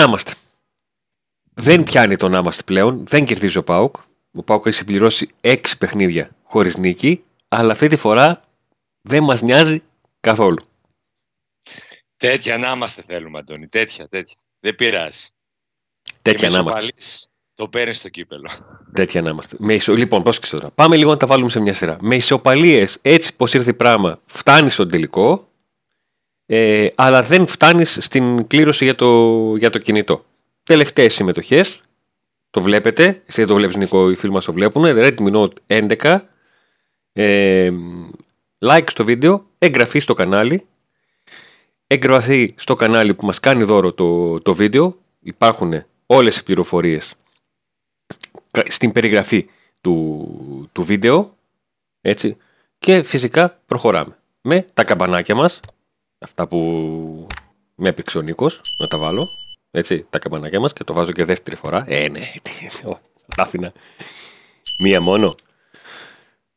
Να είμαστε. Δεν πιάνει το να είμαστε πλέον. Δεν κερδίζει ο Πάουκ. Ο Πάουκ έχει συμπληρώσει 6 παιχνίδια χωρίς νίκη. Αλλά αυτή τη φορά δεν μας νοιάζει καθόλου. Τέτοια να είμαστε θέλουμε, Αντώνη. Τέτοια, τέτοια. Δεν πειράζει. Τέτοια να είμαστε. Το παίρνεις στο κύπελο. Τέτοια να είμαστε. Με ισο... Λοιπόν, πρόσεξε τώρα. Πάμε λίγο να τα βάλουμε σε μια σειρά. Με ισοπαλίες, έτσι πώ ήρθε η πράγμα, φτάνει στον τελικό, ε, αλλά δεν φτάνεις στην κλήρωση για το, για το κινητό. Τελευταίες συμμετοχές, το βλέπετε. Εσύ δεν το βλέπεις, Νικό, οι φίλοι μας το βλέπουν. Redmi Note 11. Ε, like στο βίντεο, εγγραφή στο κανάλι. Εγγραφή στο κανάλι που μας κάνει δώρο το, το βίντεο. Υπάρχουν όλες οι πληροφορίες στην περιγραφή του, του βίντεο. Έτσι. Και φυσικά προχωράμε. Με τα καμπανάκια μας. Αυτά που με έπαιξε ο Νίκος. Να τα βάλω. Έτσι, τα καμπανάκια μας και το βάζω και δεύτερη φορά. Ε, ναι, τα άφηνα. Μία μόνο.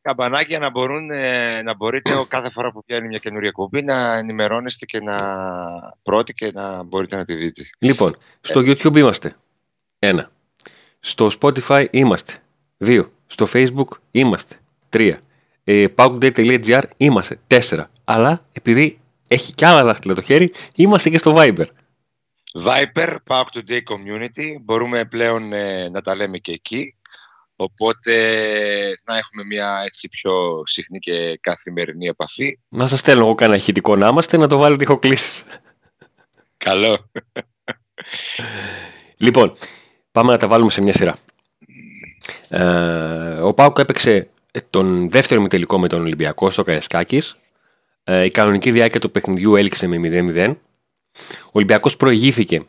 Καμπανάκια να, μπορούν, ε, να μπορείτε κάθε φορά που πιάνει μια καινούρια κουμπί να ενημερώνεστε και να πρώτη και να μπορείτε να τη δείτε. Λοιπόν, στο YouTube είμαστε. Ένα. Στο Spotify είμαστε. Δύο. Στο Facebook είμαστε. Τρία. Ε, είμαστε. Τέσσερα. Αλλά επειδή έχει κι άλλα δάχτυλα το χέρι, είμαστε και στο Viber. Viber, Pauk Today Community. Μπορούμε πλέον ε, να τα λέμε και εκεί. Οπότε να έχουμε μια έτσι πιο συχνή και καθημερινή επαφή. Να σας στέλνω εγώ κανένα ηχητικό να είμαστε, να το βάλετε ηχοκλήσεις. Καλό. Λοιπόν, πάμε να τα βάλουμε σε μια σειρά. Ε, ο Πάουκ έπαιξε τον δεύτερο μητελικό με τον Ολυμπιακό στο Καρεσκάκης. Ε, η κανονική διάρκεια του παιχνιδιού έληξε με 0-0. Ο Ολυμπιακός προηγήθηκε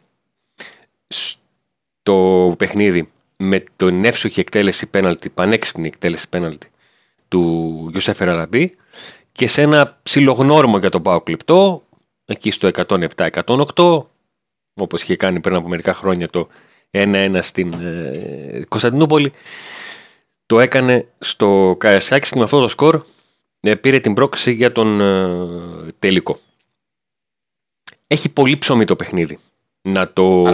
στο παιχνίδι με τον εύσοχη εκτέλεση πέναλτη, πανέξυπνη εκτέλεση πέναλτη του Γιουσέφ Αραμπή και σε ένα ψιλογνώριμο για τον Πάο κλειπτό, εκεί στο 107-108, όπως είχε κάνει πριν από μερικά χρόνια το 1-1 στην ε, Κωνσταντινούπολη, το έκανε στο Καρασιάκης και με αυτό το σκορ ε, πήρε την πρόκληση για τον ε, τελικό. Έχει πολύ ψωμί το παιχνίδι να το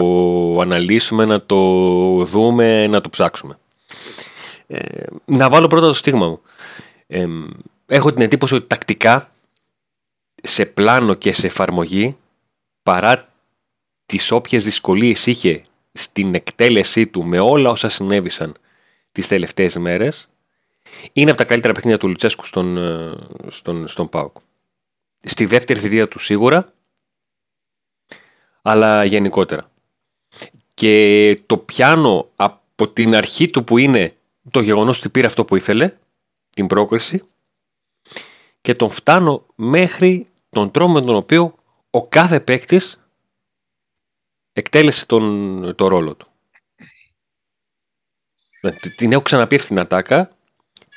αναλύσουμε, να το δούμε, να το ψάξουμε. Ε, να βάλω πρώτα το στίγμα μου. Ε, έχω την εντύπωση ότι τακτικά σε πλάνο και σε εφαρμογή παρά τις όποιες δυσκολίες είχε στην εκτέλεσή του με όλα όσα συνέβησαν τις τελευταίες μέρες είναι από τα καλύτερα παιχνίδια του Λουτσέσκου στον, ε, στον, στον ΠΑΟΚ. Στη δεύτερη θητεία του σίγουρα αλλά γενικότερα. Και το πιάνω από την αρχή του που είναι το γεγονός ότι πήρε αυτό που ήθελε, την πρόκριση, και τον φτάνω μέχρι τον τρόπο με τον οποίο ο κάθε παίκτης εκτέλεσε τον, το ρόλο του. Ε, την έχω ξαναπεί αυτήν την ατάκα.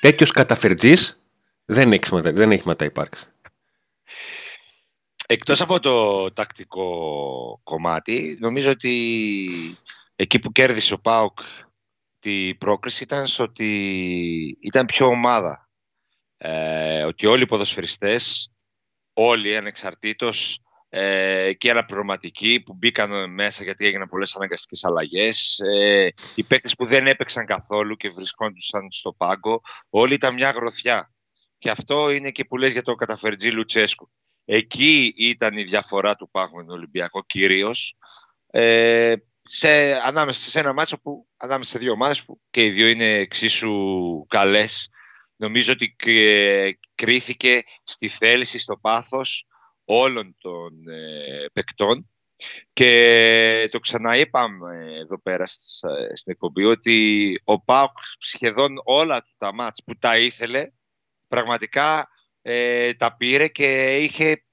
Τέτοιος καταφερτζής δεν έχει, δεν έχει υπάρξει. Εκτός από το τακτικό κομμάτι, νομίζω ότι εκεί που κέρδισε ο ΠΑΟΚ τη πρόκριση ήταν στο ότι ήταν πιο ομάδα. Ε, ότι όλοι οι ποδοσφαιριστές, όλοι ανεξαρτήτως ε, και αναπληρωματικοί που μπήκαν μέσα γιατί έγιναν πολλές αναγκαστικές αλλαγές, ε, οι παίκτες που δεν έπαιξαν καθόλου και βρισκόντουσαν στο πάγκο, όλοι ήταν μια γροθιά. Και αυτό είναι και που λες για το καταφερτζή Λουτσέσκου. Εκεί ήταν η διαφορά του Πάχου με τον Ολυμπιακό κυρίως. Ε, σε, ανάμεσα σε ένα μάτσο που ανάμεσα σε δύο ομάδες που και οι δύο είναι εξίσου καλές. Νομίζω ότι κρίθηκε στη θέληση, στο πάθος όλων των ε, παικτών και το ξαναείπαμε εδώ πέρα στην εκπομπή ότι ο Πάουκ σχεδόν όλα τα μάτς που τα ήθελε πραγματικά ε, τα πήρε και είχε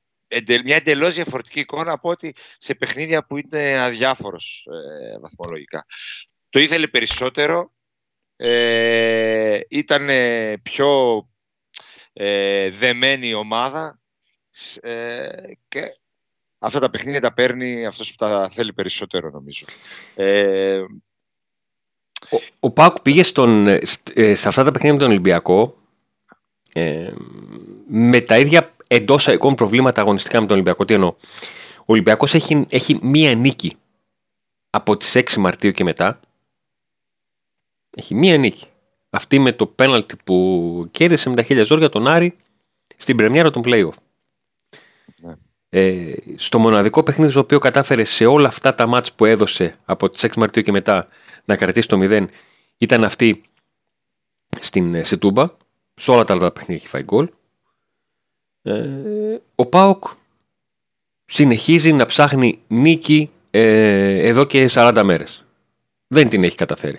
μια εντελώς διαφορετική εικόνα από ότι σε παιχνίδια που είναι αδιάφορος ε, βαθμολογικά. Το ήθελε περισσότερο, ε, ήταν πιο ε, δεμένη η ομάδα ε, και αυτά τα παιχνίδια τα παίρνει αυτός που τα θέλει περισσότερο νομίζω. Ε, ο, ο Πάκ πήγε στον, ε, σε αυτά τα παιχνίδια με τον Ολυμπιακό ε, με τα ίδια εντός εικόν προβλήματα αγωνιστικά με τον Ολυμπιακό. Τι εννοώ; Ο Ολυμπιακός έχει, έχει μία νίκη από τις 6 Μαρτίου και μετά έχει μία νίκη. Αυτή με το πέναλτι που κέρδισε με τα χίλια ζόρια τον Άρη στην πρεμιέρα των play-off. Ναι. Ε, στο μοναδικό παιχνίδι το οποίο κατάφερε σε όλα αυτά τα μάτς που έδωσε από τις 6 Μαρτίου και μετά να κρατήσει το 0 ήταν αυτή στην ε, Σετούμπα. Σε όλα τα άλλα παιχνίδια έχει φάει γκολ. Ε, ο Πάοκ συνεχίζει να ψάχνει νίκη ε, εδώ και 40 μέρες. Δεν την έχει καταφέρει.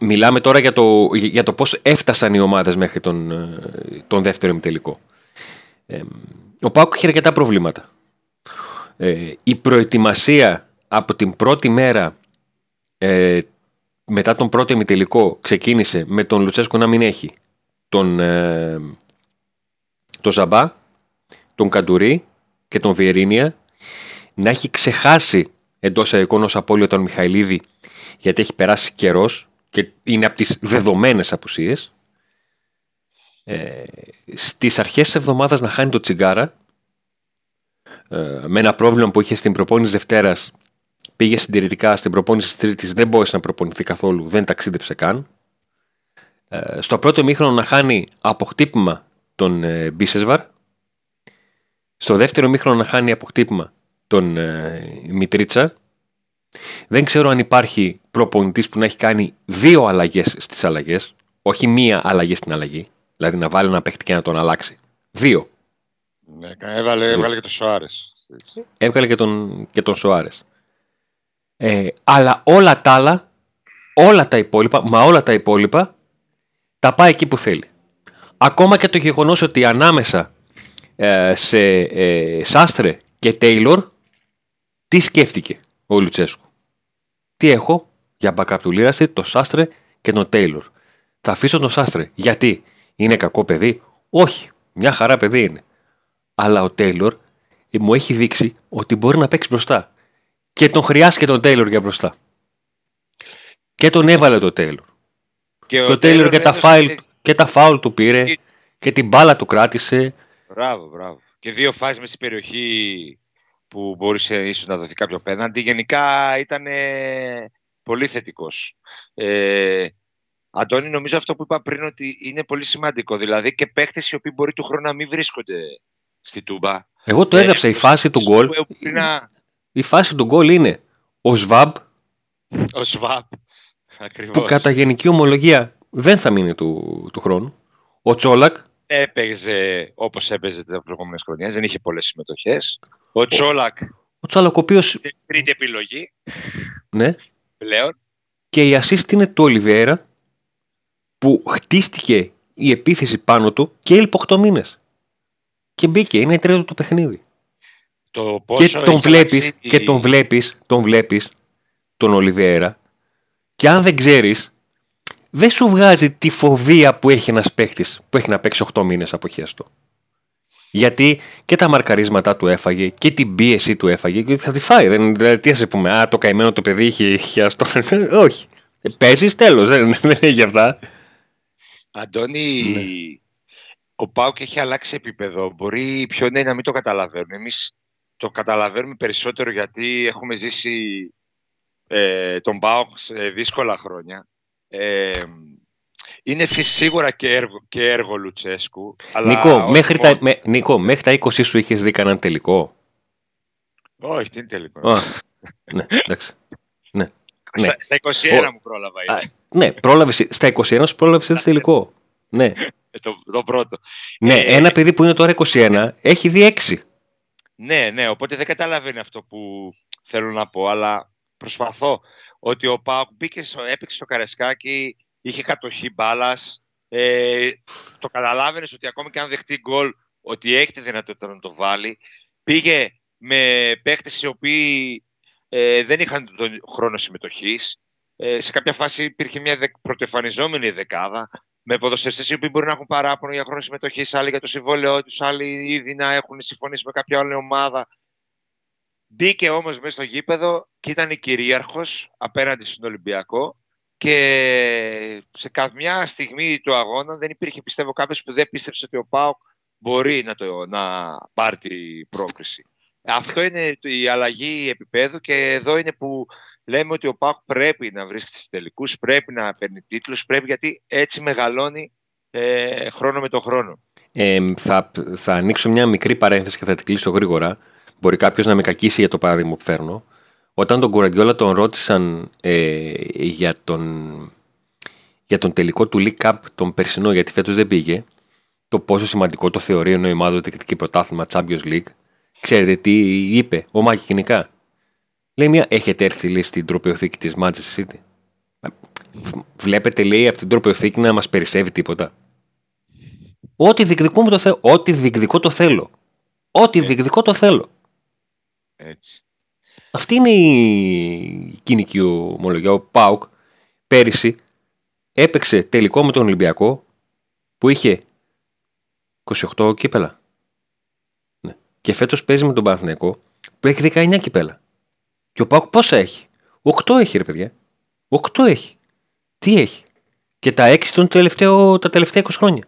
Μιλάμε τώρα για το, για το πώς έφτασαν οι ομάδες μέχρι τον, τον δεύτερο ημιτελικό. Ε, ο Πάοκ έχει αρκετά προβλήματα. Ε, η προετοιμασία από την πρώτη μέρα ε, μετά τον πρώτο ημιτελικό ξεκίνησε με τον Λουτσέσκο να μην έχει τον, ε, τον Ζαμπά, τον Καντουρί και τον Βιερίνια να έχει ξεχάσει εντός εικόν ω απόλυτο τον Μιχαηλίδη γιατί έχει περάσει καιρός και είναι από τις δεδομένες απουσίες. Ε, στις αρχές της εβδομάδας να χάνει το τσιγκάρα ε, με ένα πρόβλημα που είχε στην προπόνηση Δευτέρας πήγε συντηρητικά στην προπόνηση της Τρίτης δεν μπόρεσε να προπονηθεί καθόλου δεν ταξίδεψε καν. Ε, στο πρώτο μήχρονο να χάνει από τον ε, Μπίσεσβαρ. Στο δεύτερο μήχρονο να χάνει από τον ε, Μητρίτσα. Δεν ξέρω αν υπάρχει προπονητής που να έχει κάνει δύο αλλαγές στις αλλαγές όχι μία αλλαγή στην αλλαγή Δηλαδή να βάλει ένα παίχτη και να τον αλλάξει. Δύο. Ναι, έβαλε, έβγαλε και τον Σοάρες. Έβγαλε και τον, και τον Σοάρες. Ε, αλλά όλα τα άλλα, όλα τα υπόλοιπα, μα όλα τα υπόλοιπα, τα πάει εκεί που θέλει. Ακόμα και το γεγονός ότι ανάμεσα ε, σε ε, Σάστρε και Τέιλορ, τι σκέφτηκε ο Λουτσέσκου; Τι έχω για backup του Λίραση, το Σάστρε και τον Τέιλορ. Θα αφήσω τον Σάστρε. Γιατί; Είναι κακό παιδί; Όχι, μια χαρά παιδί είναι. Αλλά ο Τέιλορ μου έχει δείξει ότι μπορεί να παίξει μπροστά. Και τον χρειάστηκε τον Τέιλορ για μπροστά. Και τον έβαλε το Τέιλορ. Και ο, Τέιλορ και, τα φάιλ, και τα φάουλ του πήρε και... την μπάλα του κράτησε. Μπράβο, μπράβο. Και δύο φάσεις μες στην περιοχή που μπορούσε ίσως να δοθεί κάποιο πέναντι. Γενικά ήταν πολύ θετικός. Ε, Αντώνη, νομίζω αυτό που είπα πριν ότι είναι πολύ σημαντικό. Δηλαδή και παίχτες οι οποίοι μπορεί του χρόνου να μην βρίσκονται στη Τούμπα. Εγώ το έγραψα. Η φάση του γκολ. Η φάση του γκολ είναι ο Σβάμπ. Ο Σβάμπ. Ακριβώς. Που κατά γενική ομολογία δεν θα μείνει του, του χρόνου. Ο Τσόλακ. Έπαιζε όπως έπαιζε τα προηγούμενε χρονιέ. Δεν είχε πολλές συμμετοχές. Ο Τσόλακ. Ο Τσόλακ, ο οποίο. Τρίτη επιλογή. Ναι. Πλέον. Και η assist είναι του Ολιβέρα που χτίστηκε η επίθεση πάνω του και έλειπε 8 μήνες. Και μπήκε, είναι η τρίτο του παιχνίδι. Το και τον βλέπεις και τον βλέπεις, τον βλέπεις τον Ολιβέρα και αν δεν ξέρεις δεν σου βγάζει τη φοβία που έχει ένας παίχτη που έχει να παίξει 8 μήνες από χέστο. Γιατί και τα μαρκαρίσματα του έφαγε και την πίεση του έφαγε και θα τη φάει. Δεν, δηλαδή, τι θα πούμε, Α, το καημένο το παιδί είχε, είχε αυτό. Όχι. Ε, Παίζεις τέλος, δεν, δεν έχει αυτά. Αντώνη, ναι. ο Πάουκ έχει αλλάξει επίπεδο. Μπορεί οι πιο νέοι να μην το καταλαβαίνουν. Εμείς το καταλαβαίνουμε περισσότερο γιατί έχουμε ζήσει ε, τον Πάουκ σε δύσκολα χρόνια. Ε, είναι σίγουρα και έργο, και έργο Λουτσέσκου. Αλλά Νίκο, μέχρι τα, με, Νίκο, μέχρι τα 20 σου είχες δει κανέναν τελικό; Όχι, τι είναι τελικό. ναι, εντάξει. Ναι. Ναι. Στα, 21 μου πρόλαβα. Α, ναι, πρόλαβες. Στα 21 σου πρόλαβες έτσι τελικό. Ναι. Ε, το, το πρώτο. Ναι, ε, ένα παιδί που είναι τώρα 21 έχει δει 6. Ναι, ναι, οπότε δεν καταλαβαίνει αυτό που θέλω να πω, αλλά προσπαθώ ότι ο Πάοκ μπήκε, έπαιξε στο Καρεσκάκι, είχε κατοχή μπάλας. Ε, το καταλάβαινες ότι ακόμη και αν δεχτεί γκολ, ότι έχει τη δυνατότητα να το βάλει. Πήγε με παίχτε οι οποίοι ε, δεν είχαν τον χρόνο συμμετοχής. Ε, σε κάποια φάση υπήρχε μια δε, πρωτοεφανιζόμενη δεκάδα με ποδοσφαιριστές οι οποίοι μπορεί να έχουν παράπονο για χρόνο συμμετοχής, άλλοι για το συμβόλαιό τους, άλλοι ήδη να έχουν συμφωνήσει με κάποια άλλη ομάδα. Μπήκε όμως μέσα στο γήπεδο και ήταν κυρίαρχος απέναντι στον Ολυμπιακό και σε καμιά στιγμή του αγώνα δεν υπήρχε πιστεύω κάποιος που δεν πίστεψε ότι ο Πάοκ μπορεί να, το, να πάρει την πρόκριση. Αυτό είναι η αλλαγή επίπεδου και εδώ είναι που λέμε ότι ο Πάκ πρέπει να βρίσκεται στις τελικούς, πρέπει να παίρνει τίτλους, πρέπει γιατί έτσι μεγαλώνει ε, χρόνο με το χρόνο. Ε, θα, θα ανοίξω μια μικρή παρένθεση και θα την κλείσω γρήγορα. Μπορεί κάποιος να με κακίσει για το παράδειγμα που φέρνω. Όταν τον Κουραντιόλα τον ρώτησαν ε, για, τον, για τον τελικό του League Cup τον περσινό, γιατί φέτος δεν πήγε, το πόσο σημαντικό το θεωρεί ενώ η ομάδα του πρωτάθλημα Champions League, ξέρετε τι είπε ο Μάκη κοινικά. Λέει μια, έχετε έρθει λέει, στην τροπιοθήκη της Manchester City. Βλέπετε λέει από την τροπιοθήκη να μας περισσεύει τίποτα. Ό,τι διεκδικούμε το θέλω. Ό,τι διεκδικώ το θέλω. Ό,τι Έτσι. διεκδικώ το θέλω. Έτσι. Αυτή είναι η κοινική ομολογία. Ο Πάουκ πέρυσι έπαιξε τελικό με τον Ολυμπιακό που είχε 28 κύπελα. Ναι. Και φέτος παίζει με τον Παναθηναϊκό που έχει 19 κύπελα. Και ο Πάουκ πόσα έχει; 8 έχει ρε παιδιά. 8 έχει. Τι έχει; Και τα 6 των τελευταίο, τα τελευταία 20 χρόνια.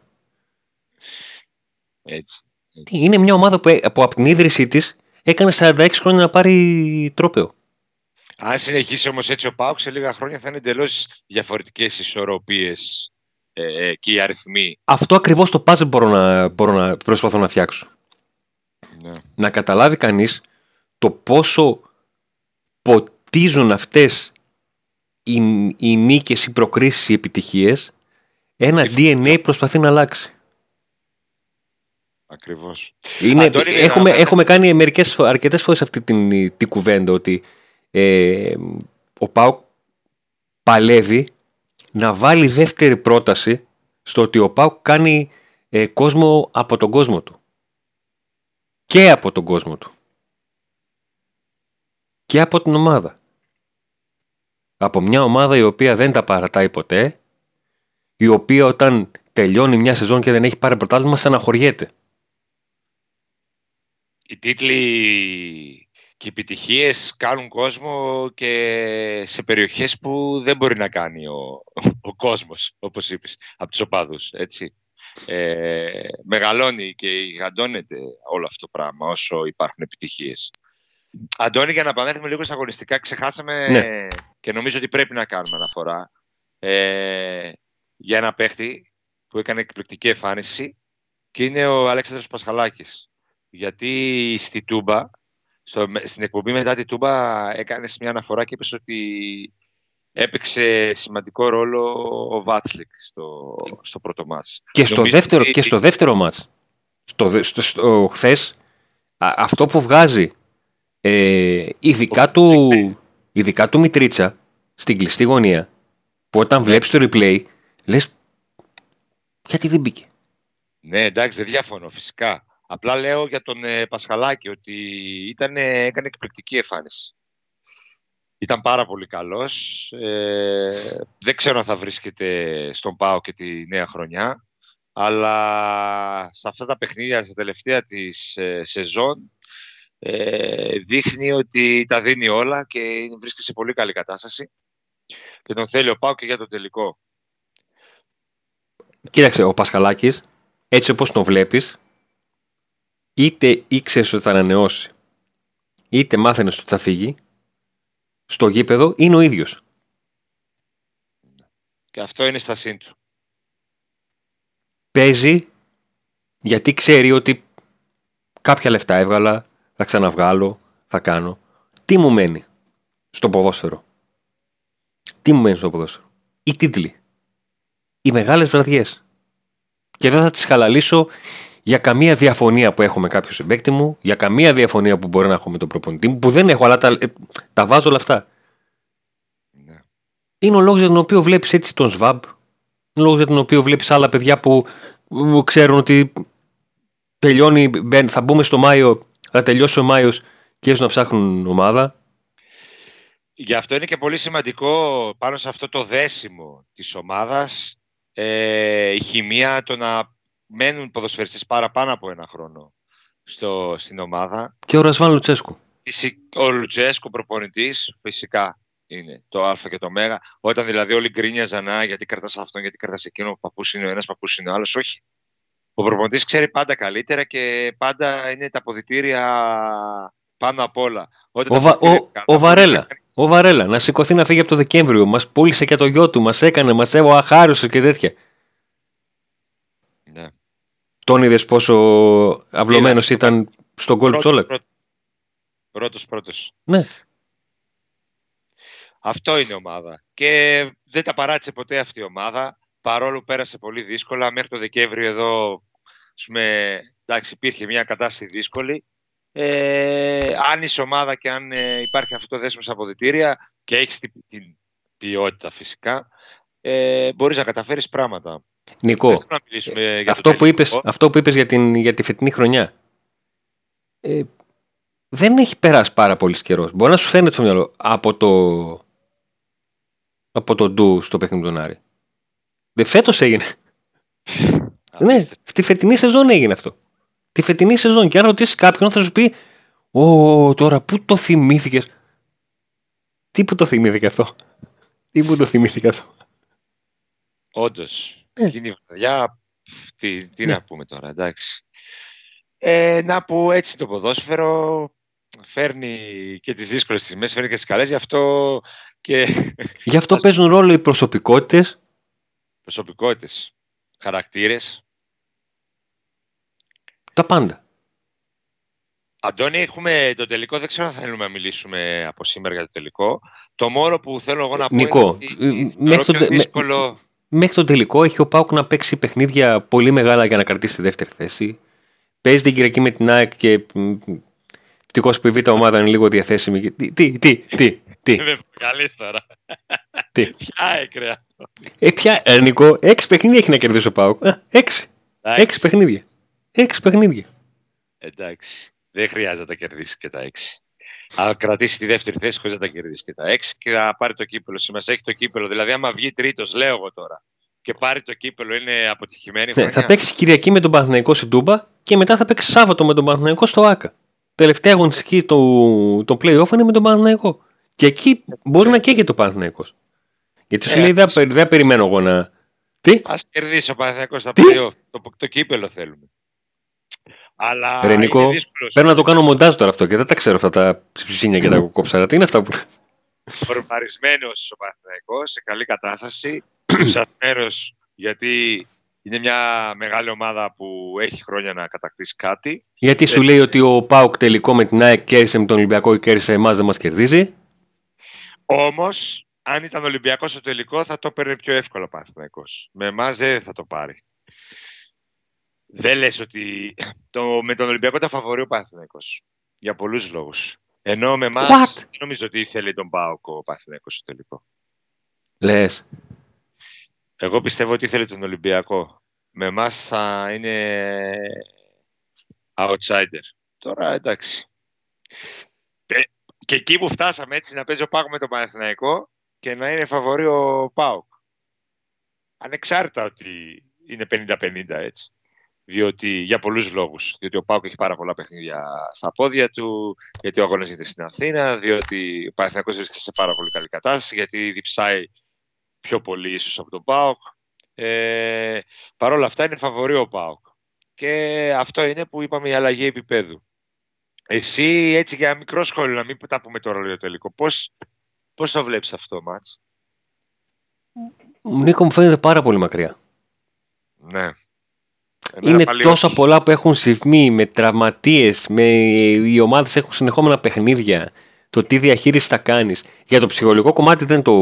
Έτσι. Είναι μια ομάδα που, που από την ίδρυσή της έκανε 46 χρόνια να πάρει τρόπεο. Αν συνεχίσει όμως έτσι ο Πάουκ, σε λίγα χρόνια θα είναι εντελώς διαφορετικές ισορροπίες ε, και οι αριθμοί. Αυτό ακριβώς το puzzle μπορώ να, μπορώ να προσπαθώ να φτιάξω. Ναι. Να καταλάβει κανείς το πόσο ποτίζουν αυτές οι, οι νίκες, οι προκρίσεις, οι επιτυχίες ένα DNA προσπαθεί να αλλάξει. Ακριβώς. Είναι, έχουμε, έχουμε κάνει μερικές, αρκετές φορές αυτή την, την κουβέντα ότι ε, ο Πάουκ παλεύει να βάλει δεύτερη πρόταση στο ότι ο Πάουκ κάνει ε, κόσμο από τον κόσμο του. Και από τον κόσμο του. Και από την ομάδα. Από μια ομάδα η οποία δεν τα παρατάει ποτέ, η οποία όταν τελειώνει μια σεζόν και δεν έχει πάρει πρωτάθλημα στεναχωριέται οι τίτλοι και οι επιτυχίες κάνουν κόσμο και σε περιοχές που δεν μπορεί να κάνει ο, ο κόσμος, όπως είπες, από τους οπαδούς, έτσι. Ε, μεγαλώνει και γιγαντώνεται όλο αυτό το πράγμα όσο υπάρχουν επιτυχίες. Αντώνη, για να επανέλθουμε λίγο στα αγωνιστικά, ξεχάσαμε ναι. και νομίζω ότι πρέπει να κάνουμε αναφορά ε, για ένα παίχτη που έκανε εκπληκτική εμφάνιση και είναι ο Αλέξανδρος Πασχαλάκης γιατί στη Τούμπα, στο, στην εκπομπή μετά τη Τούμπα έκανες μια αναφορά και είπες ότι έπαιξε σημαντικό ρόλο ο Βάτσλικ στο, στο πρώτο μάτς. Και στο, δεύτερο, και στο δεύτερο μάτς. Στο, στο, στο, χθες, αυτό που βγάζει ε, ειδικά, του, ειδικά του Μητρίτσα στην κλειστή γωνία που όταν ναι. βλέπεις το replay λες γιατί δεν μπήκε; Ναι εντάξει δεν διαφωνώ φυσικά. Απλά λέω για τον ε, Πασχαλάκη ότι ήταν, έκανε εκπληκτική εμφάνιση. Ήταν πάρα πολύ καλός. Ε, δεν ξέρω αν θα βρίσκεται στον ΠΑΟ και τη νέα χρονιά. Αλλά σε αυτά τα παιχνίδια, στα τελευταία της ε, σεζόν, ε, δείχνει ότι τα δίνει όλα και βρίσκεται σε πολύ καλή κατάσταση. Και τον θέλει ο ΠΑΟ και για το τελικό. Κοίταξε, ο Πασχαλάκης, έτσι όπως τον βλέπεις, είτε ήξερε ότι θα ανανεώσει, είτε μάθαινε ότι θα φύγει, στο γήπεδο είναι ο ίδιος. Και αυτό είναι στα σύν του. Παίζει γιατί ξέρει ότι κάποια λεφτά έβγαλα, θα ξαναβγάλω, θα κάνω. Τι μου μένει στο ποδόσφαιρο; Τι μου μένει στο ποδόσφαιρο; Οι τίτλοι. Οι μεγάλες βραδιές. Και δεν θα τις χαλαλίσω για καμία διαφωνία που έχω με κάποιο συμπέκτη μου, για καμία διαφωνία που μπορεί να έχω με τον προπονητή μου, που δεν έχω, αλλά τα, ε, τα βάζω όλα αυτά. Ναι. Είναι ο λόγος για τον οποίο βλέπεις έτσι τον ΣΒΑΜ. Είναι ο λόγος για τον οποίο βλέπεις άλλα παιδιά που, ξέρουν ότι τελειώνει, θα μπούμε στο Μάιο, θα τελειώσει ο Μάιος και έρθουν να ψάχνουν ομάδα. Γι' αυτό είναι και πολύ σημαντικό πάνω σε αυτό το δέσιμο της ομάδας ε, η χημεία, το να μένουν ποδοσφαιριστές παραπάνω από ένα χρόνο στο, στην ομάδα. Και ο Ρασβάν Λουτσέσκου. Ο Λουτσέσκου προπονητής φυσικά είναι το Α και το Μέγα. Όταν δηλαδή όλοι γκρίνιαζαν α, γιατί κρατάς αυτόν, γιατί κρατάς εκείνο, ο παππούς είναι ο ένας, παππούς είναι ο άλλος. Όχι. Ο προπονητής ξέρει πάντα καλύτερα και πάντα είναι τα αποδητήρια πάνω απ' όλα. Ο, Βα, ο, ο, Βαρέλα. Ο Βαρέλα να σηκωθεί να φύγει από το Δεκέμβριο. Μας πούλησε και το γιο του. Μας έκανε, μας έβω αχάριστο και τέτοια. Ναι. Τον είδες πόσο αυλωμένος ήταν στον κόλ Τσόλακ. Πρώτος πρώτος. Ναι. Αυτό είναι η ομάδα. Και δεν τα παράτησε ποτέ αυτή η ομάδα. Παρόλο που πέρασε πολύ δύσκολα. Μέχρι το Δεκέμβριο εδώ πούμε, εντάξει, υπήρχε μια κατάσταση δύσκολη. Ε, αν είσαι ομάδα και αν ε, υπάρχει αυτό το δέσμος αποδητήρια και έχεις την, την, ποιότητα φυσικά, ε, μπορείς να καταφέρεις πράγματα. Νικό, αυτό, που είπες, αυτό που είπες για, την, για τη φετινή χρονιά, ε, δεν έχει περάσει πάρα πολύ καιρός. Μπορεί να σου φαίνεται στο μυαλό από το, από το ντου στο παιχνίδι του Άρη. Δεν φέτος έγινε. ναι, τη φετινή σεζόν έγινε αυτό τη φετινή σεζόν. Και αν ρωτήσεις κάποιον, θα σου πει: Ω, τώρα πού το θυμήθηκες; Τι που το θυμήθηκε αυτό; Τι που το θυμήθηκε αυτό; Όντως. Ε. Εκείνη η βραδιά. Τι, τι ναι. να πούμε τώρα, εντάξει. Ε, να που έτσι το ποδόσφαιρο φέρνει και τις δύσκολες στιγμές, φέρνει και τις καλές, γι' αυτό και... Γι' αυτό παίζουν ρόλο οι προσωπικότητες. Προσωπικότητες, χαρακτήρες, τα πάντα. Αντώνη, έχουμε το τελικό. Δεν ξέρω αν θέλουμε να μιλήσουμε από σήμερα για το τελικό. Το μόνο που θέλω εγώ να πω Νικό, είναι ότι μέχρι το, δύσκολο... μέχρι το τελικό έχει ο Πάουκ να παίξει παιχνίδια πολύ μεγάλα για να κρατήσει τη δεύτερη θέση. Παίζει την Κυριακή με την ΑΕΚ και ευτυχώς που η Β' ομάδα είναι λίγο διαθέσιμη. Τι, τι, τι, τι. τι. Καλή τώρα. Τι. Ποια έκραια. Ε, ποια, ε, Νικό, έξι παιχνίδια έχει να κερδίσει ο Πάουκ. Έξι. Έξι παιχνίδια. Έξι παιχνίδια. Εντάξει. Δεν χρειάζεται να τα κερδίσει και τα έξι. Αν κρατήσει τη δεύτερη θέση χωρίς να τα κερδίσει και τα έξι και να πάρει το κύπελο. Σημασία έχει το κύπελο. Δηλαδή, άμα βγει τρίτος, λέω εγώ τώρα, και πάρει το κύπελο, είναι αποτυχημένη. Ναι, θα παίξει Κυριακή με τον Παναθηναϊκό στην Τούμπα και μετά θα παίξει Σάββατο με τον Παναθηναϊκό στο ΑΚΑ. Τελευταία αγωνιστική το, το playoff είναι με τον Παναθηναϊκό. Και εκεί μπορεί να καίγεται το Παναθηναϊκός. Γιατί σου ε, λέει δεν, δεν περιμένω εγώ να. Τι; Α κερδίσει ο Παναθηναϊκός στα playoff. Το, το κύπελο θέλουμε. Αλλά Ρενικό, πρέπει να το κάνω μοντάζ τώρα αυτό και δεν τα ξέρω αυτά τα ψησίνια και τα κοκόψαρα. Τι είναι αυτά που. Φορμαρισμένος ο Παναθηναϊκός σε καλή κατάσταση. Ψαθμένο γιατί είναι μια μεγάλη ομάδα που έχει χρόνια να κατακτήσει κάτι. Γιατί σου λέει ότι ο Πάουκ τελικό με την ΑΕΚ κέρδισε με τον Ολυμπιακό και κέρδισε εμάς, δεν μας κερδίζει; Όμως, αν ήταν Ολυμπιακός στο τελικό, θα το παίρνει πιο εύκολο ο Παναθηναϊκός. Με εμάς δεν θα το πάρει. Δεν λες ότι το, με τον Ολυμπιακό τα φαβορεί ο Παναθηναϊκός. Για πολλούς λόγους. Ενώ με εμάς δεν νομίζω ότι ήθελε τον Πάοκ ο Παναθηναϊκός στο τελικό. Λες. Εγώ πιστεύω ότι ήθελε τον Ολυμπιακό. Με εμάς θα είναι outsider. Τώρα εντάξει. Ε, και εκεί που φτάσαμε έτσι να παίζει ο Πάοκ με τον Παναθηναϊκό και να είναι φαβορεί ο Πάοκ. Ανεξάρτητα ότι είναι 50-50 έτσι διότι, για πολλούς λόγους. Διότι ο Πάουκ έχει πάρα πολλά παιχνίδια στα πόδια του, γιατί ο αγώνας στην Αθήνα, διότι ο Παναθηναϊκός βρίσκεται σε πάρα πολύ καλή κατάσταση, γιατί διψάει πιο πολύ ίσως από τον Πάουκ. Ε, Παρ' όλα αυτά είναι φαβορή ο Πάουκ. Και αυτό είναι που είπαμε η αλλαγή επίπεδου. Εσύ έτσι για ένα μικρό σχόλιο, να μην τα πούμε τώρα για το τελικό, πώς, πώς το βλέπεις αυτό, Μάτς; Νίκο μου φαίνεται πάρα πολύ μακριά. Ναι είναι τόσα πολλά που έχουν συμβεί με τραυματίες, με... οι ομάδες έχουν συνεχόμενα παιχνίδια. Το τι διαχείριση θα κάνεις. Για το ψυχολογικό κομμάτι δεν το.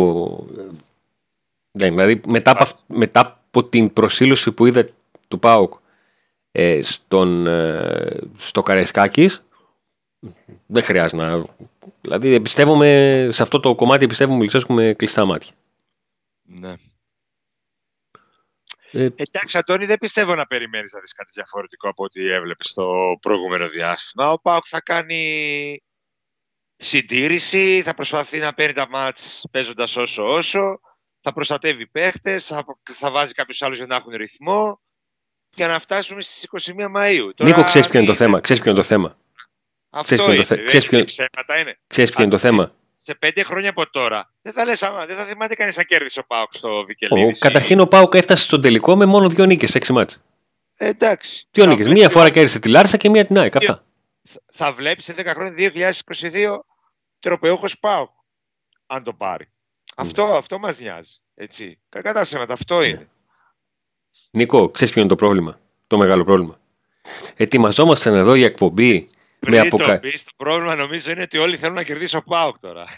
Δεν, δηλαδή μετά, από, μετά από την προσήλωση που είδα του ΠΑΟΚ ε, στον, ε, στο Καραϊσκάκης δεν χρειάζεται να... Δηλαδή εμπιστεύομαι σε αυτό το κομμάτι εμπιστεύομαι με κλειστά μάτια. Ναι. Ε, Εντάξει, Αντώνη, δεν πιστεύω να περιμένεις να δεις κάτι διαφορετικό από ό,τι έβλεπες στο προηγούμενο διάστημα. Ο Πάουκ θα κάνει συντήρηση, θα προσπαθεί να παίρνει τα μάτς παίζοντας όσο όσο, θα προστατεύει παίχτες, θα, θα βάζει κάποιους άλλους για να έχουν ρυθμό για να φτάσουμε στις 21 Μαΐου. Νίκο, ξέρεις ποιο είναι το θέμα. Ξέρεις ποιο είναι το θέμα. Αυτό ξέρεις είναι. Ξέρεις ποιο... Ξέρεις ποιο είναι το θέμα σε πέντε χρόνια από τώρα δεν θα, λες, δεν θα θυμάται κανείς να κέρδισε ο Πάουκ στο Βικελίδη. Καταρχήν ο Πάουκ έφτασε στον τελικό με μόνο δύο νίκες, έξι μάτς. Ε, εντάξει. Δύο νίκες. Μία φορά κέρδισε τη Λάρσα και μία την ΑΕΚ. Αυτά. θα βλέπεις σε 10 χρόνια 2022 τροπεούχος πάω. Αν το πάρει. Αυτό, αυτό μας νοιάζει. Έτσι. Κατά ψέματα, αυτό Ναι. είναι. Νίκο, ξέρεις ποιο είναι το πρόβλημα. Το μεγάλο πρόβλημα. Ετοιμαζόμασταν εδώ για εκπομπή με Πριν αποκα... το πεις, το πρόβλημα νομίζω είναι ότι όλοι θέλουν να κερδίσει ο Πάοκ τώρα.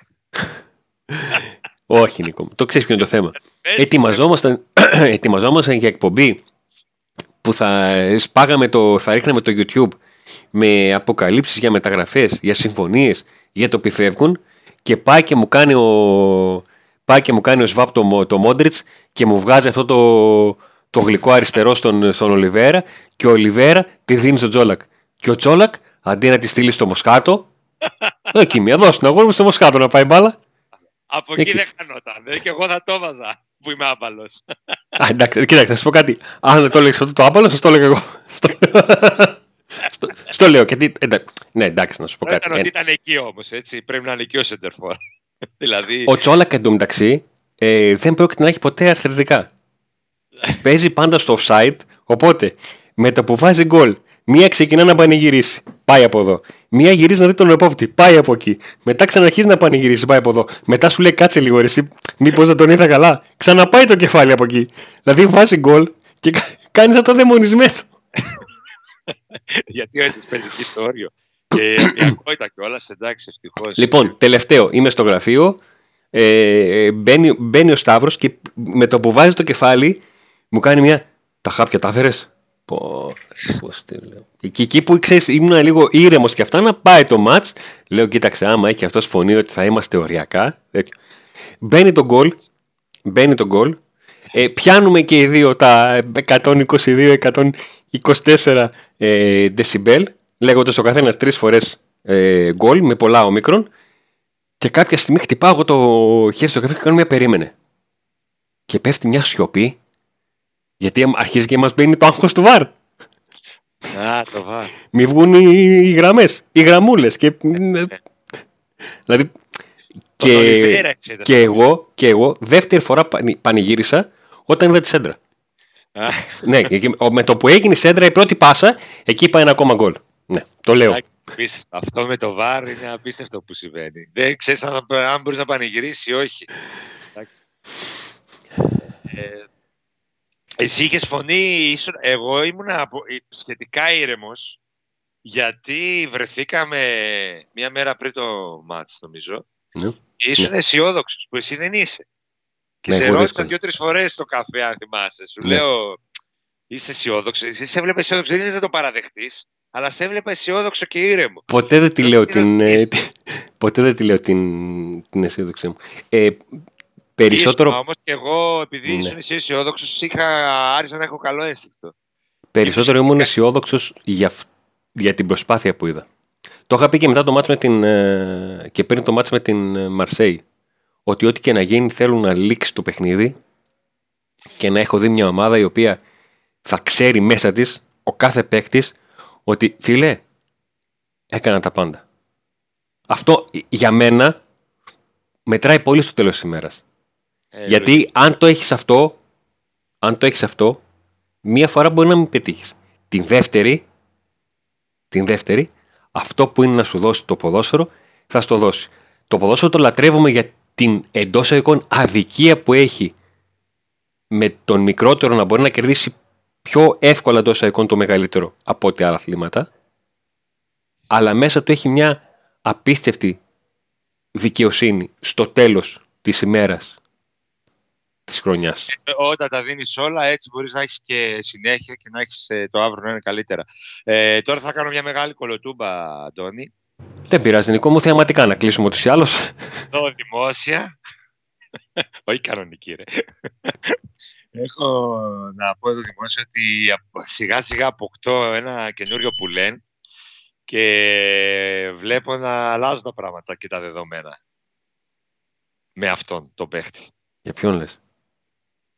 Όχι, Νίκο. Το ξέρεις ποιο είναι το θέμα. Πες, ετοιμαζόμασταν, ετοιμαζόμασταν για εκπομπή που θα σπάγαμε το, θα ρίχναμε το YouTube με αποκαλύψεις για μεταγραφές, για συμφωνίες, για το φεύγουν και πάει και μου κάνει ο, πάει και μου κάνει ο Σβάπ το, το Μόντριτς και μου βγάζει αυτό το, το γλυκό αριστερό στον, στον Ολιβέρα και ο Ολιβέρα τη δίνει στον Τζόλακ. Και ο Τζόλακ αντί να τη στείλεις στο Μοσκάτο, εκεί μία δώσει την αγόρι μου στο Μοσκάτο να πάει μπάλα. Από εκεί, εκεί. δεν χανόταν. Ε, Και εγώ θα το έβαζα που είμαι άπαλος. Α, εντάξει, κοίταξε, θα σου πω κάτι. Αν δεν το έλεγες αυτό το άπαλος, σα το έλεγα εγώ. στο, στο, στο λέω. Γιατί, εντα- ναι, εντάξει, να σου πω κάτι. Ήταν ότι Ε, ήταν εκεί όμως, έτσι. Πρέπει να είναι εκεί ο Σεντερφόρ. δηλαδή. ο Τσόλακ εντωμεταξύ ε, δεν πρόκειται να έχει ποτέ αρθρητικά. Παίζει πάντα στο offside, οπότε με το που βάζει γκολ, μία ξεκινά να πανηγυρίσει, πάει από εδώ. Μία γυρίζει να δει τον επόπτη, πάει από εκεί. Μετά ξαναρχίζει να πανηγυρίσει, πάει από εδώ. Μετά σου λέει κάτσε λίγο, ρε, εσύ, μήπως δεν τον είδα καλά. Ξαναπάει το κεφάλι από εκεί. Δηλαδή βάζει γκολ και κάνει αυτό δαιμονισμένο. γιατί ο έτσι παίζει εκεί στο όριο. καιιακό ήταν κιόλας, εντάξει, ευτυχώς. Λοιπόν, τελευταίο, είμαι στο γραφείο. Ε, μπαίνει, μπαίνει ο Σταύρος και με το που βάζει το κεφάλι μου κάνει μια. Τα χάπια τα έφερες. Πώς τη λέω. Και εκεί που ξέρεις, ήμουν λίγο ήρεμος και αυτά να πάει το ματ. Λέω, κοίταξε, άμα έχει αυτός φωνή ότι θα είμαστε οριακά. τέτοιο. Μπαίνει το γκολ. Μπαίνει το γκολ. Ε, πιάνουμε και οι δύο τα 122-124 ε, δεσιμπέλ, λέγοντας ο καθένας τρεις φορές ε, γκολ με πολλά ομίκρον. Και κάποια στιγμή χτυπάω εγώ το χέρι στο καφέ και κάνω μια περίμενε. Και πέφτει μια σιωπή, γιατί αρχίζει και μας μπαίνει το άγχος του βαρ. Α, το βά. Μη βγουν οι, οι γραμμές, οι γραμμούλες. Και, δηλαδή. Τον Και, Ολιβέρα εξέτασε. και, εγώ, και εγώ δεύτερη φορά πανη- πανηγύρισα όταν είδα τη σέντρα. Α, ναι, και εκεί- ο- με το που έγινε η σέντρα η πρώτη πάσα, εκεί πάει ένα ακόμα γκολ. Ναι, το λέω. εντάξει, απίστευτο. Αυτό με το βάρ είναι απίστευτο που συμβαίνει. Δεν ξέρεις αν, αν μπορείς να πανηγυρίσεις ή όχι. Εντάξει. Ε, εσύ είχες φωνή, ήσουν, εγώ ήμουν απο- σχετικά ήρεμος γιατί βρεθήκαμε μία μέρα πριν το μάτς νομίζω Ναι. και ήσουν αισιόδοξος που εσύ δεν είσαι. Και Ναι, σε εγώ ρώτησα δύσκολο. δύο-τρεις φορές στο καφέ, αν θυμάσαι. Σου Ναι. λέω, είσαι αισιόδοξος. Εσύ σε έβλεπα αισιόδοξος, δεν είναι να το παραδεχτείς, αλλά σε έβλεπα αισιόδοξο και ήρεμο. Ποτέ δεν τη Δεν λέω την την, ε, αφήσεις. ποτέ δεν τη λέω την, την αισιόδοξή μου. Ε, περισσότερο, Όμως και εγώ, επειδή Ναι. ήσουν εσύ αισιόδοξος, είχα άρχισα να έχω καλό ένστικτο. περισσότερο ήμουν αισιόδοξος για, αυ- για την προσπάθεια που είδα. Το είχα πει και μετά το μάτς με την, ε, και πριν το μάτς με την ε, Μαρσέη. Ότι ό,τι και να γίνει θέλουν να λήξει το παιχνίδι και να έχω δει μια ομάδα η οποία θα ξέρει μέσα της ο κάθε παίκτης ότι φίλε έκανα τα πάντα. Αυτό ε, για μένα μετράει πολύ στο τέλος της ημέρας. Ε, Γιατί αν το έχεις αυτό, αν το έχεις αυτό, μία φορά μπορεί να μην πετύχεις. Την δεύτερη, την δεύτερη, αυτό που είναι να σου δώσει το ποδόσφαιρο, θα στο δώσει. Το ποδόσφαιρο το λατρεύουμε για την εντός εικόν αδικία που έχει με τον μικρότερο να μπορεί να κερδίσει πιο εύκολα εντός εικόν το μεγαλύτερο από ό,τι άλλα αθλήματα. Αλλά μέσα του έχει μια απίστευτη δικαιοσύνη στο τέλος της ημέρας της χρονιάς. Ε, Όταν τα δίνεις όλα, έτσι μπορείς να έχεις και συνέχεια και να έχεις το αύριο να είναι καλύτερα. Ε, τώρα θα κάνω μια μεγάλη κολοτούμπα, Αντώνη. Δεν πειράζει, Νικό μου, θεαματικά να κλείσουμε ούτως ή άλλως. Εδώ δημόσια. Όχι κανονική, ρε. Έχω να πω εδώ δημόσια ότι σιγά σιγά αποκτώ ένα καινούριο που λένε και βλέπω να αλλάζουν τα πράγματα και τα δεδομένα. Με αυτόν τον παίχτη. Για ποιον λες;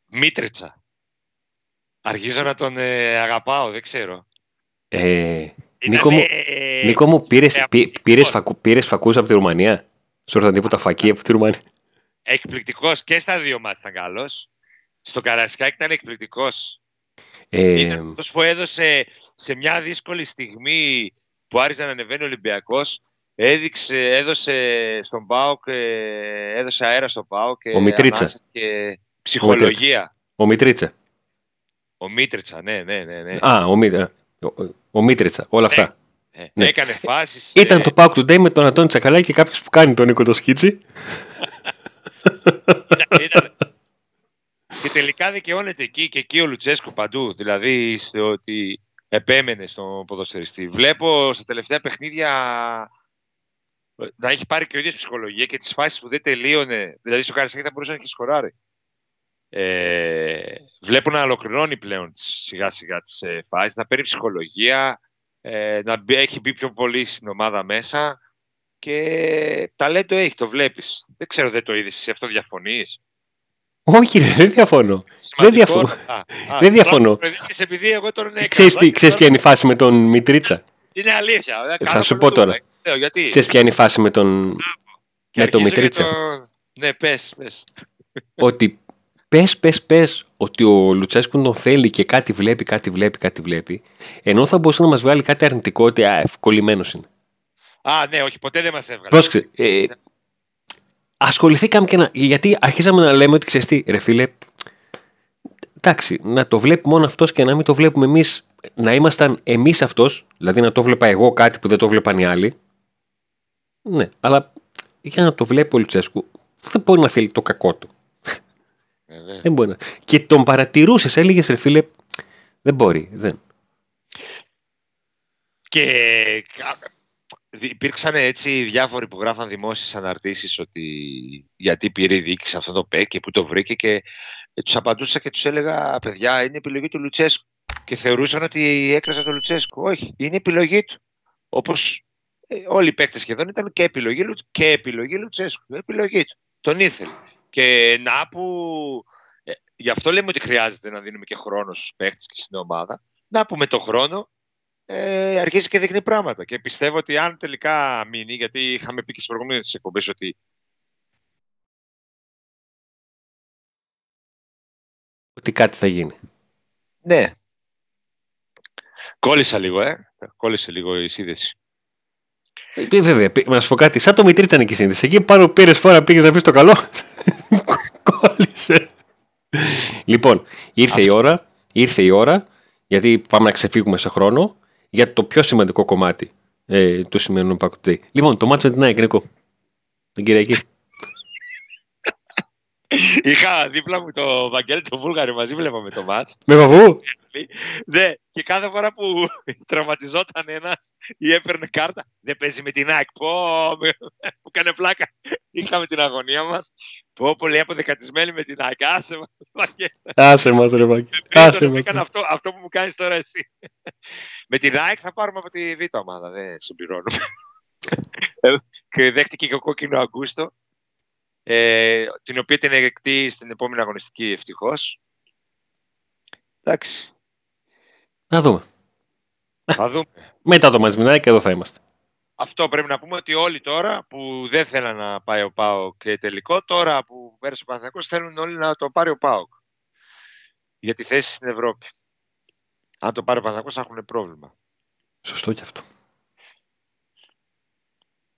Μίτριτσα. Αρχίζω να τον ε, αγαπάω, δεν ξέρω. Ε, Νίκο μου, Ήτανε- Νίκο μου πήρες, ε, πή- πήρες, αυτό. φακού, πήρες φακούς από τη Ρουμανία. Σου ήρθαν τίποτα φακή από τη Ρουμανία. Εκπληκτικός και στα δύο μάτς ήταν καλός. Στο Καρασκάκι ήταν εκπληκτικός. Ε, Ήταν αυτός που έδωσε σε μια δύσκολη στιγμή που άρχισε να ανεβαίνει ο Ολυμπιακός έδειξε, έδωσε στον ΠΑΟΚ, ε, έδωσε αέρα στον ΠΑΟΚ και, Ο Μητρίτσα. και ψυχολογία. Ο Μητρίτσα. Ο Μήτριτσα, ναι, ναι, ναι. ναι. Α, ο, Μι- ο, ο Μήτριτσα. Όλα αυτά. Ε, ναι. Έκανε φάσεις. Ήταν ε, το Pauk Today με τον Αντώνη Τσακαλάκη και κάποιος που κάνει τον Νίκο το Σκίτσι. ήταν- ήταν- Και τελικά δικαιώνεται εκεί και εκεί ο Λουτσέσκου παντού. Δηλαδή στο ότι επέμενε στον ποδοσφαιριστή. Βλέπω στα τελευταία παιχνίδια ε, να έχει πάρει και ο ίδιος ψυχολογία και τις φάσεις που δεν τελείωνε. Δηλαδή στο Καραϊσκάκι θα μπορούσε να έχει σκοράρει. Ε, βλέπω να ολοκληρώνει πλέον τις- σιγά σιγά τις ε, φάσεις, να παίρνει ψυχολογία, ε, να μπει- έχει μπει πιο πολύ στην ομάδα μέσα και ταλέντο έχει, το βλέπεις. Δεν ξέρω, δεν το είδες εσύ, αυτό διαφωνείς; Όχι, ρε, δεν διαφωνώ. Σημαντικό. διαφωνώ. Α, α, Δεν διαφωνώ. τώρα το προειδείμεις επειδή εγώ τον έκανα. Ξέρεις, τι, και ξέρεις ποια τώρα- είναι η φάση με τον Μητρίτσα; Είναι αλήθεια. Θα Κάνω σου πω πρωτού, τώρα. λέω, γιατί; Ξέρεις ποια είναι η φάση με τον, Και με τον αρχίζω Μητρίτσα; και το- Ναι, πες, πες. ότι πες, πες, πες ότι ο Λουτσέσκου τον θέλει και κάτι βλέπει, κάτι βλέπει, κάτι βλέπει, ενώ θα μπορούσε να μας βγάλει κάτι αρνητικό ότι α, ευκολλημένος είναι. Α, ναι, όχι, ποτέ δεν μας έβγαλε. Πρόσεξε, ε, ασχοληθήκαμε και να... Γιατί αρχίσαμε να λέμε ότι ξέρεις τι, ρε φίλε, εντάξει, να το βλέπει μόνο αυτός και να μην το βλέπουμε εμείς, να ήμασταν εμείς αυτός, δηλαδή να το βλέπα εγώ κάτι που δεν το βλέπαν οι άλλοι. Ναι, αλλά για να το βλέπει ο Λουτσέσκου, δεν μπορεί να θέλει το κακό του. Ε, ναι. Δεν μπορεί να... Και τον παρατηρούσες, έλεγες ρε φίλε, δεν μπορεί. Δεν. Και υπήρξαν έτσι διάφοροι που γράφαν δημόσιες αναρτήσεις ότι γιατί πήρε η διοίκηση αυτό το παίκ και πού το βρήκε και τους απαντούσα και τους έλεγα παιδιά είναι επιλογή του Λουτσέσκου και θεωρούσαν ότι έκραζα τον Λουτσέσκου. Όχι, είναι επιλογή του. Όπως ε, όλοι οι παίκτες σχεδόν ήταν και επιλογή, Λου- και επιλογή Λουτσέσκου. Επιλογή του. Τον ήθελε. Και να που... ε, γι' αυτό λέμε ότι χρειάζεται να δίνουμε και χρόνο στους παίκτες και στην ομάδα. Να που με το χρόνο ε, αρχίζει και δείχνει πράγματα. Και πιστεύω ότι αν τελικά μείνει, γιατί είχαμε πει και στις προηγούμενες εκπομπές ότι Ότι κάτι θα γίνει. ναι. Κόλλησα λίγο, ε. Κόλλησε λίγο η σύνδεση. Ε, βέβαια, πη- να σου πω κάτι, σαν το Μητρή ήταν εκεί η σύνδεση. Εκεί πάνω πήρες φορά, πήγες να πεις το καλό. Κόλλησε. Λοιπόν, ήρθε η ώρα, ήρθε η ώρα, γιατί πάμε να ξεφύγουμε σε χρόνο, για το πιο σημαντικό κομμάτι ε, του σημερινού Πακουτέι. Λοιπόν, το μάτι με την ΑΕΚ, Νίκο. Την Κυριακή. Είχα δίπλα μου το Βαγγέλη το Βούλγαρη μαζί, βλέπαμε το μάτς. με βαβού; Ναι, και κάθε φορά που τραυματιζόταν ένας ή έπαιρνε κάρτα, δεν παίζει με την ΑΕΚ. Πω, με- μου έκανε πλάκα. Είχαμε την αγωνία μας. Πω, πολύ αποδεκατισμένοι με την ΑΕΚ. Άσε μας, Βαγγέλη. Άσε μας ρε Βάκη. Άσε Άσε μας. Έκανα αυτό, αυτό που μου κάνεις τώρα εσύ. με την ΑΕΚ θα πάρουμε από τη Β' ομάδα, δεν συμπληρώνουμε. Ε, και δέχτηκε και ο κόκκινο Αγκούστο, ε, την οποία την εκτεί στην επόμενη αγωνιστική ευτυχώς. Εντάξει, Να δούμε. θα δούμε. Μετά το μάτι με την ΑΕΚ εδώ θα είμαστε. Αυτό πρέπει να πούμε ότι όλοι τώρα που δεν θέλαν να πάει ο ΠΑΟΚ και τελικό, τώρα που πέρασε ο Παναθηναϊκός θέλουν όλοι να το πάρει ο ΠΑΟΚ για τη θέση στην Ευρώπη. Αν το πάρει ο Παναθηναϊκός θα έχουν πρόβλημα. Σωστό κι αυτό.